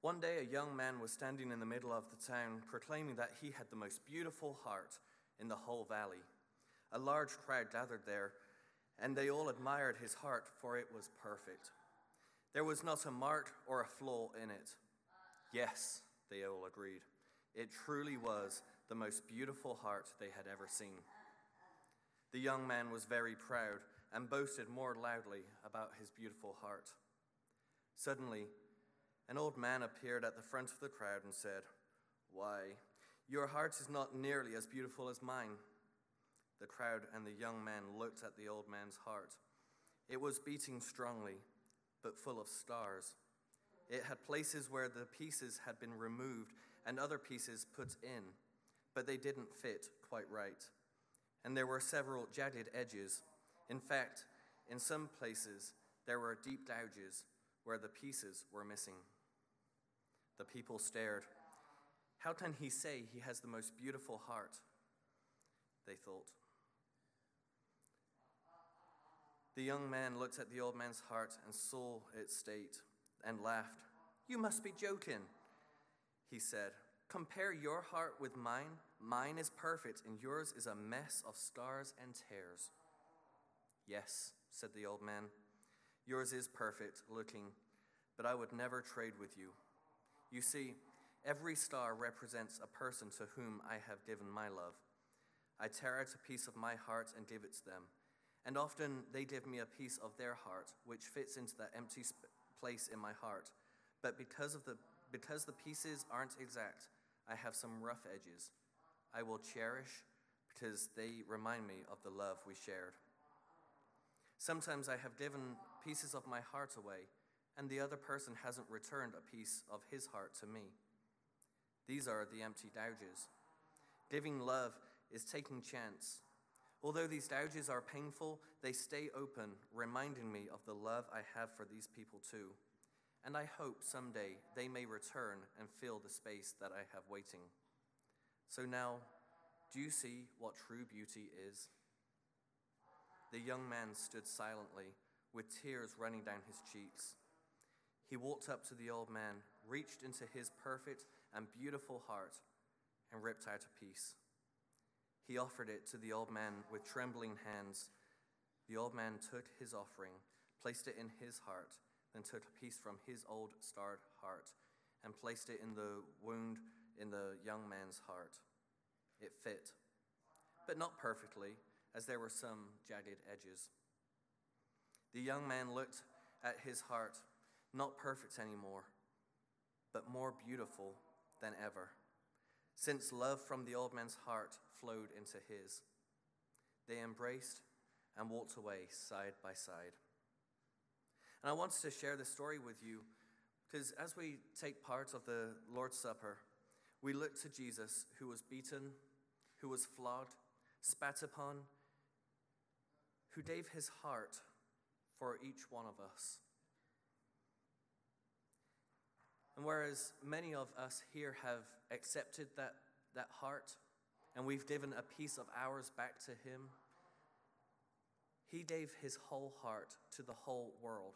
One day, a young man was standing in the middle of the town, proclaiming that he had the most beautiful heart in the whole valley. A large crowd gathered there, and they all admired his heart, for it was perfect. There was not a mark or a flaw in it. Yes, they all agreed. It truly was the most beautiful heart they had ever seen. The young man was very proud and boasted more loudly about his beautiful heart. Suddenly, an old man appeared at the front of the crowd and said, Why, your heart is not nearly as beautiful as mine. The crowd and the young man looked at the old man's heart. It was beating strongly, but full of stars. It had places where the pieces had been removed and other pieces put in, but they didn't fit quite right. And there were several jagged edges. In fact, in some places, there were deep gouges where the pieces were missing. The people stared. How can he say he has the most beautiful heart? They thought. The young man looked at the old man's heart and saw its state and laughed. You must be joking, he said. Compare your heart with mine. Mine is perfect, and yours is a mess of scars and tears. Yes, said the old man. Yours is perfect looking, but I would never trade with you. You see, every star represents a person to whom I have given my love. I tear out a piece of my heart and give it to them. And often they give me a piece of their heart, which fits into that empty sp- place in my heart. But because, of the, because the pieces aren't exact, I have some rough edges. I will cherish because they remind me of the love we shared. Sometimes I have given pieces of my heart away, and the other person hasn't returned a piece of his heart to me. These are the empty gouges. Giving love is taking chance. Although these gouges are painful, they stay open, reminding me of the love I have for these people too. And I hope someday they may return and fill the space that I have waiting. So now, do you see what true beauty is? The young man stood silently, with tears running down his cheeks. He walked up to the old man, reached into his perfect and beautiful heart, and ripped out a piece. He offered it to the old man with trembling hands. The old man took his offering, placed it in his heart, then took a piece from his old scarred heart and placed it in the wound in the young man's heart. It fit, but not perfectly, as there were some jagged edges. The young man looked at his heart, not perfect anymore, but more beautiful than ever since love from the old man's heart flowed into his. They embraced and walked away side by side. And I wanted to share this story with you because as we take part of the Lord's Supper, we look to Jesus who was beaten, who was flogged, spat upon, who gave his heart for each one of us. And whereas many of us here have accepted that, that heart and we've given a piece of ours back to Him, He gave His whole heart to the whole world.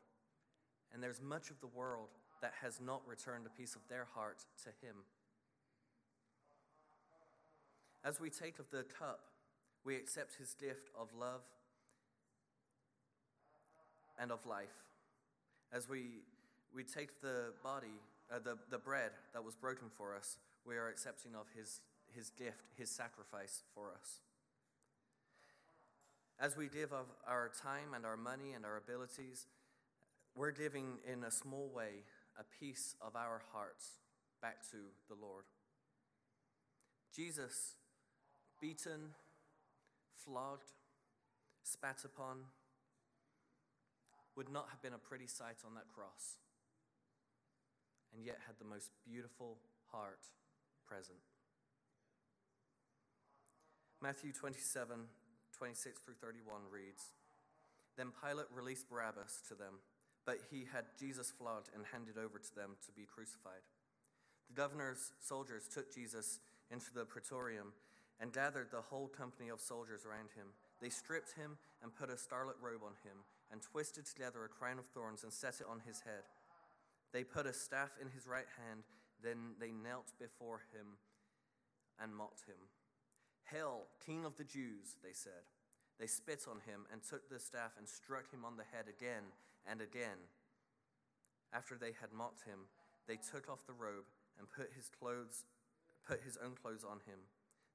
And there's much of the world that has not returned a piece of their heart to Him. As we take of the cup, we accept His gift of love and of life. As we, we take the body uh, the, the bread that was broken for us, we are accepting of his, his gift, his sacrifice for us. As we give of our time and our money and our abilities, we're giving in a small way a piece of our hearts back to the Lord. Jesus, beaten, flogged, spat upon, would not have been a pretty sight on that cross and yet had the most beautiful heart present. Matthew 27 26 through 31 reads Then Pilate released Barabbas to them, but he had Jesus flogged and handed over to them to be crucified. The governor's soldiers took Jesus into the praetorium and gathered the whole company of soldiers around him. They stripped him and put a scarlet robe on him and twisted together a crown of thorns and set it on his head. They put a staff in his right hand, then they knelt before him and mocked him. Hail, King of the Jews, they said. They spit on him and took the staff and struck him on the head again and again. After they had mocked him, they took off the robe and put his clothes put his own clothes on him.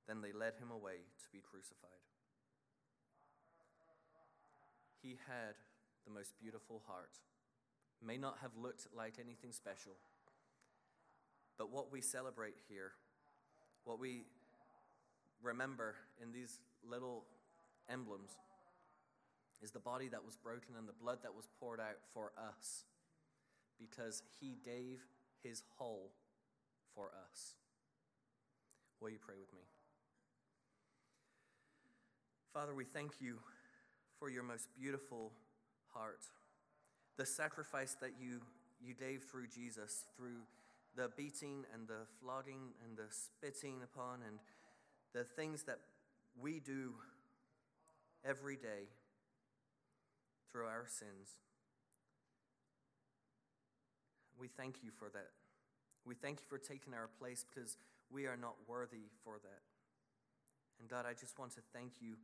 Then they led him away to be crucified. He had the most beautiful heart may not have looked like anything special. But what we celebrate here, what we remember in these little emblems, is the body that was broken and the blood that was poured out for us because he gave his whole for us. Will you pray with me? Father, we thank you for your most beautiful heart the sacrifice that you, you gave through Jesus, through the beating and the flogging and the spitting upon and the things that we do every day through our sins. We thank you for that. We thank you for taking our place because we are not worthy for that. And God, I just want to thank you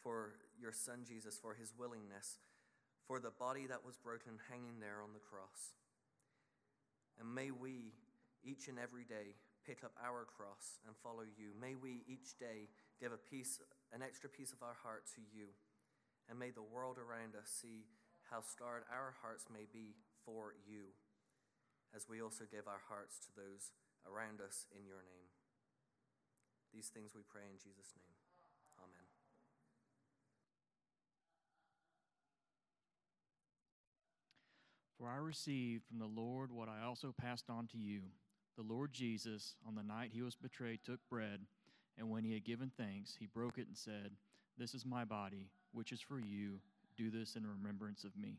for your Son Jesus, for his willingness, for the body that was broken hanging there on the cross. And may we, each and every day, pick up our cross and follow you. May we each day give a piece, an extra piece of our heart to you. And may the world around us see how starved our hearts may be for you, as we also give our hearts to those around us in your name. These things we pray in Jesus' name. Amen. For I received from the Lord what I also passed on to you. The Lord Jesus, on the night he was betrayed, took bread, and when he had given thanks, he broke it and said, This is my body, which is for you. Do this in remembrance of me.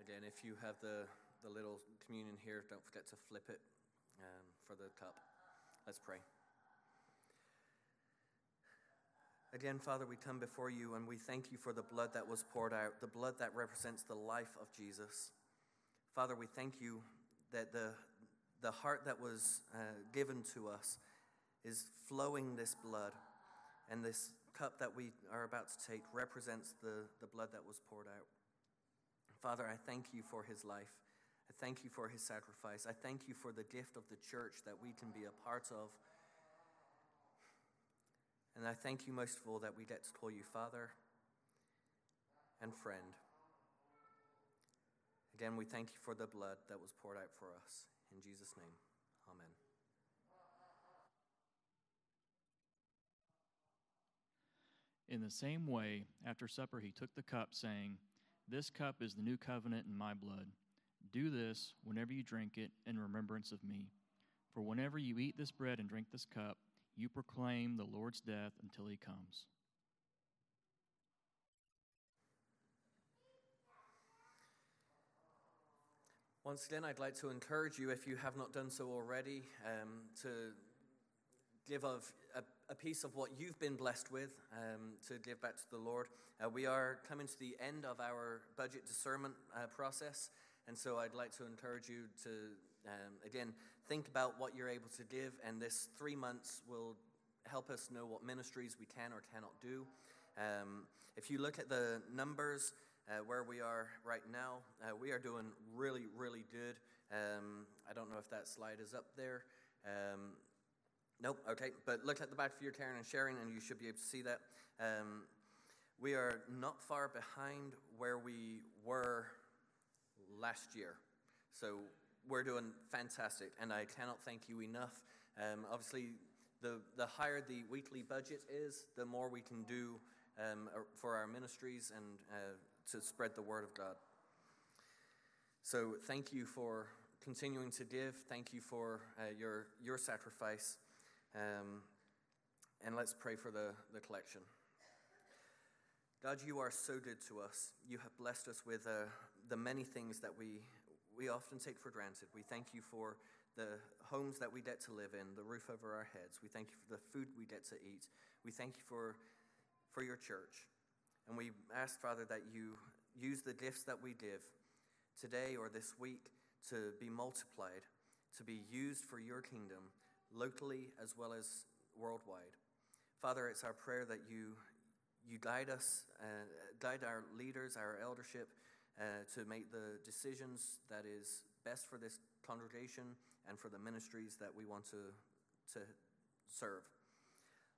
Again, if you have the, the little communion here, don't forget to flip it um, for the cup. Let's pray. Again, Father, we come before you and we thank you for the blood that was poured out, the blood that represents the life of Jesus. Father, we thank you that the, the heart that was uh, given to us is flowing this blood, and this cup that we are about to take represents the, the blood that was poured out. Father, I thank you for his life. I thank you for his sacrifice. I thank you for the gift of the church that we can be a part of. And I thank you most of all that we get to call you Father and friend. Again, we thank you for the blood that was poured out for us. In Jesus' name, amen. In the same way, after supper, he took the cup, saying, This cup is the new covenant in my blood. Do this whenever you drink it in remembrance of me. For whenever you eat this bread and drink this cup, you proclaim the Lord's death until he comes. Once again, I'd like to encourage you, if you have not done so already, um, to give of a, a, piece of what you've been blessed with um, to give back to the Lord. Uh, we are coming to the end of our budget discernment uh, process, and so I'd like to encourage you to, um, again, think about what you're able to give, and this three months will help us know what ministries we can or cannot do. Um, if you look at the numbers, uh, where we are right now. Uh, we are doing really, really good. Um, I don't know if that slide is up there. Um, nope, okay. But look at the back of your caring and sharing, and you should be able to see that. Um, we are not far behind where we were last year. So we're doing fantastic, and I cannot thank you enough. Um, obviously, the, the higher the weekly budget is, the more we can do um, for our ministries and uh, to spread the word of God. So thank you for continuing to give. Thank you for uh, your, your sacrifice. Um, and let's pray for the, the collection. God, you are so good to us. You have blessed us with uh, the many things that we, we often take for granted. We thank you for the homes that we get to live in, the roof over our heads. We thank you for the food we get to eat. We thank you for, for your church. And we ask, Father, that you use the gifts that we give today or this week to be multiplied, to be used for your kingdom, locally as well as worldwide. Father, it's our prayer that you, you guide us, uh, guide our leaders, our eldership, uh, to make the decisions that is best for this congregation and for the ministries that we want to, to serve.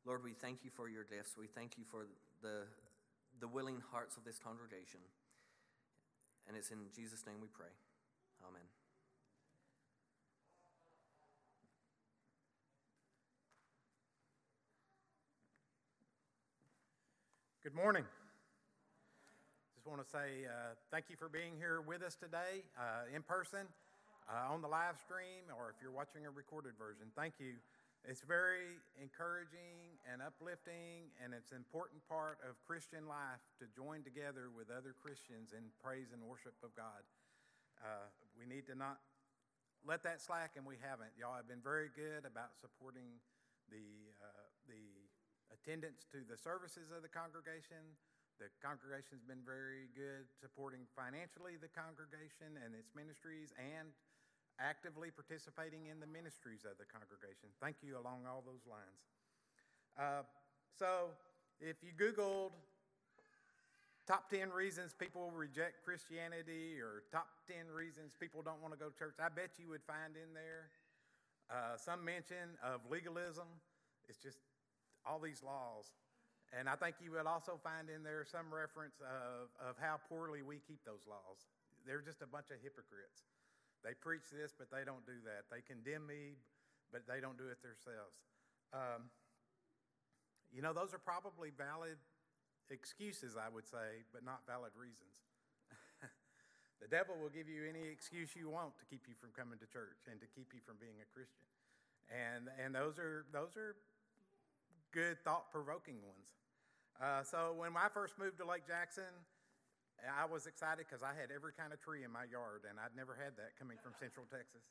Lord, we thank you for your gifts. We thank you for the the willing hearts of this congregation. And it's in Jesus' name we pray. Amen. Good morning. Just want to say uh, thank you for being here with us today uh, in person, uh, on the live stream, or if you're watching a recorded version. Thank you it's very encouraging and uplifting, and it's an important part of Christian life to join together with other Christians in praise and worship of God. Uh, we need to not let that slack, and we haven't. Y'all have been very good about supporting the, uh, the attendance to the services of the congregation. The congregation's been very good supporting financially the congregation and its ministries and actively participating in the ministries of the congregation. Thank you along all those lines. Uh, so, if you Googled top 10 reasons people reject Christianity or top 10 reasons people don't want to go to church, I bet you would find in there uh, some mention of legalism. It's just all these laws. And I think you would also find in there some reference of, of how poorly we keep those laws. They're just a bunch of hypocrites. They preach this, but they don't do that. They condemn me, but they don't do it themselves. Um, you know, those are probably valid excuses, I would say, but not valid reasons. the devil will give you any excuse you want to keep you from coming to church and to keep you from being a Christian. And, and those, are, those are good, thought provoking ones. Uh, so when I first moved to Lake Jackson, I was excited because I had every kind of tree in my yard, and I'd never had that coming from Central Texas.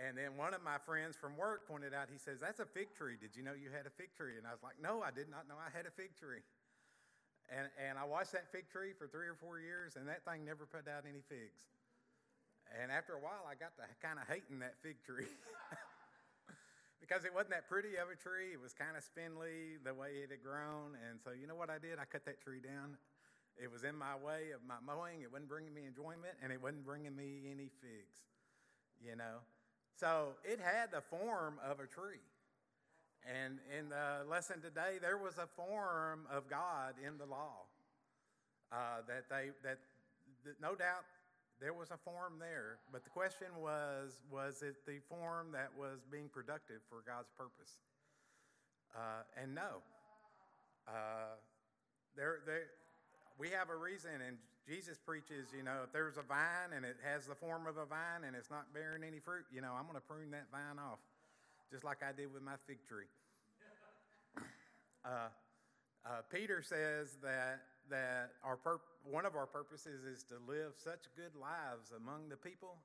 And then one of my friends from work pointed out, he says, That's a fig tree. Did you know you had a fig tree? And I was like, No, I did not know I had a fig tree. And, and I watched that fig tree for three or four years, and that thing never put out any figs. And after a while, I got to kind of hating that fig tree. because it wasn't that pretty of a tree. It was kind of spindly the way it had grown. And so, you know what I did? I cut that tree down it was in my way of my mowing. It wasn't bringing me enjoyment, and it wasn't bringing me any figs, you know. So it had the form of a tree. And in the lesson today, there was a form of God in the law uh, that they that, that no doubt there was a form there. But the question was, was it the form that was being productive for God's purpose? Uh, and no. Uh, there, there, we have a reason, and Jesus preaches, you know, if there's a vine and it has the form of a vine and it's not bearing any fruit, you know, I'm going to prune that vine off, just like I did with my fig tree. Uh, uh, Peter says that that our pur- one of our purposes is to live such good lives among the people.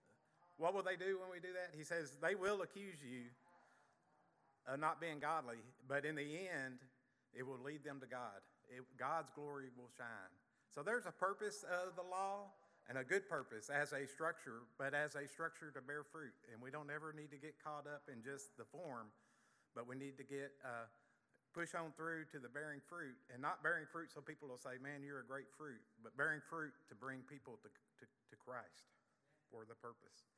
What will they do when we do that? He says they will accuse you of not being godly, but in the end, it will lead them to God it, God's glory will shine. So there's a purpose of the law and a good purpose as a structure, but as a structure to bear fruit. And we don't ever need to get caught up in just the form, but we need to get uh, push on through to the bearing fruit and not bearing fruit so people will say, man, you're a great fruit, but bearing fruit to bring people to, to, to Christ for the purpose.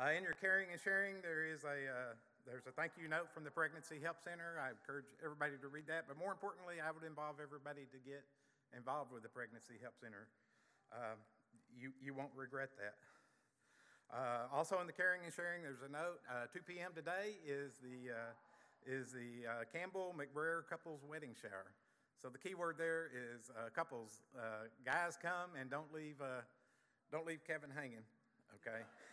Uh, in your caring and sharing, there is a, uh, there's a thank you note from the Pregnancy Help Center. I encourage everybody to read that. But more importantly, I would involve everybody to get involved with the Pregnancy Help Center. Uh, you, you won't regret that. Uh, also, in the caring and sharing, there's a note. Uh, 2 p.m. today is the, uh, is the uh, Campbell McBrayer couples wedding shower. So the key word there is uh, couples. guys, come and don't leave, don't leave Kevin hanging, okay?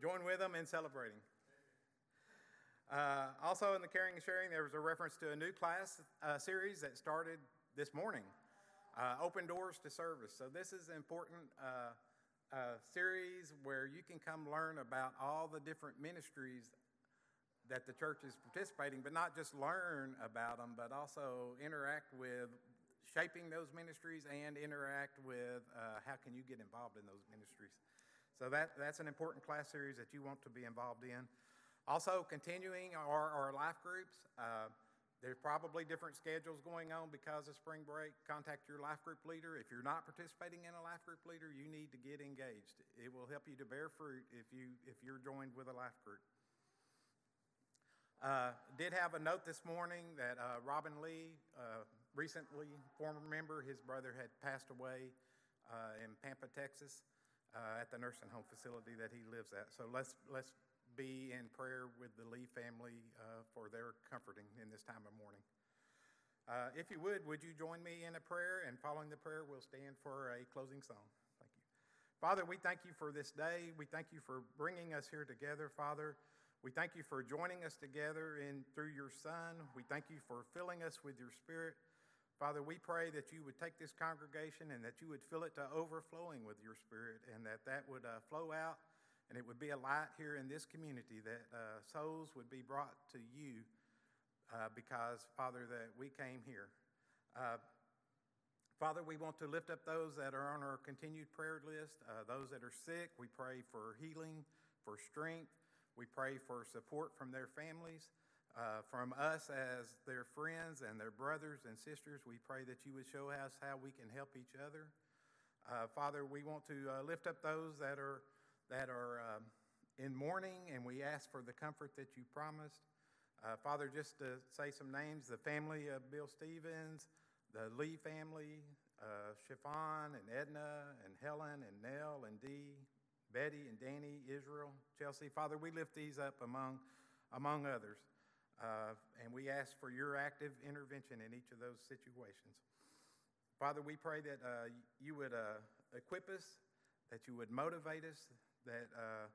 Join with them in celebrating. Uh, also, in the caring and sharing, there was a reference to a new class uh, series that started this morning uh, Open Doors to Service. So, this is an important uh, uh, series where you can come learn about all the different ministries that the church is participating, but not just learn about them, but also interact with shaping those ministries and interact with uh, how can you get involved in those ministries. So that, that's an important class series that you want to be involved in. Also, continuing our, our life groups. Uh, there's probably different schedules going on because of spring break. Contact your life group leader. If you're not participating in a life group leader, you need to get engaged. It will help you to bear fruit if, you, if you're joined with a life group. Uh, did have a note this morning that uh, Robin Lee, uh, recently former member, his brother had passed away uh, in Pampa, Texas uh, at the nursing home facility that he lives at. So let's, let's be in prayer with the Lee family uh, for their comforting in this time of mourning. Uh, if you would, would you join me in a prayer? And following the prayer, we'll stand for a closing song. Thank you. Father, we thank you for this day. We thank you for bringing us here together, Father. We thank you for joining us together in through your Son. We thank you for filling us with your Spirit. Father, we pray that you would take this congregation and that you would fill it to overflowing with your spirit and that that would uh, flow out and it would be a light here in this community that uh, souls would be brought to you uh, because, Father, that we came here. Uh, Father, we want to lift up those that are on our continued prayer list, uh, those that are sick. We pray for healing, for strength. We pray for support from their families. Uh, from us as their friends and their brothers and sisters, we pray that you would show us how we can help each other. Uh, Father, we want to uh, lift up those that are that are um, in mourning, and we ask for the comfort that you promised. Uh, Father, just to say some names: the family of Bill Stevens, the Lee family, uh, Chiffon and Edna and Helen and Nell and Dee, Betty and Danny, Israel, Chelsea. Father, we lift these up among among others. Uh, and we ask for your active intervention in each of those situations. Father, we pray that uh, you would uh, equip us, that you would motivate us, that, uh,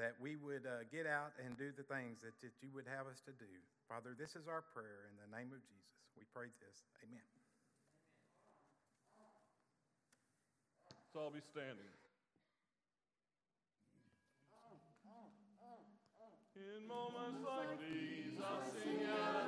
that we would uh, get out and do the things that, that you would have us to do. Father, this is our prayer in the name of Jesus. We pray this. Amen. Let's all be standing. In moments like these, I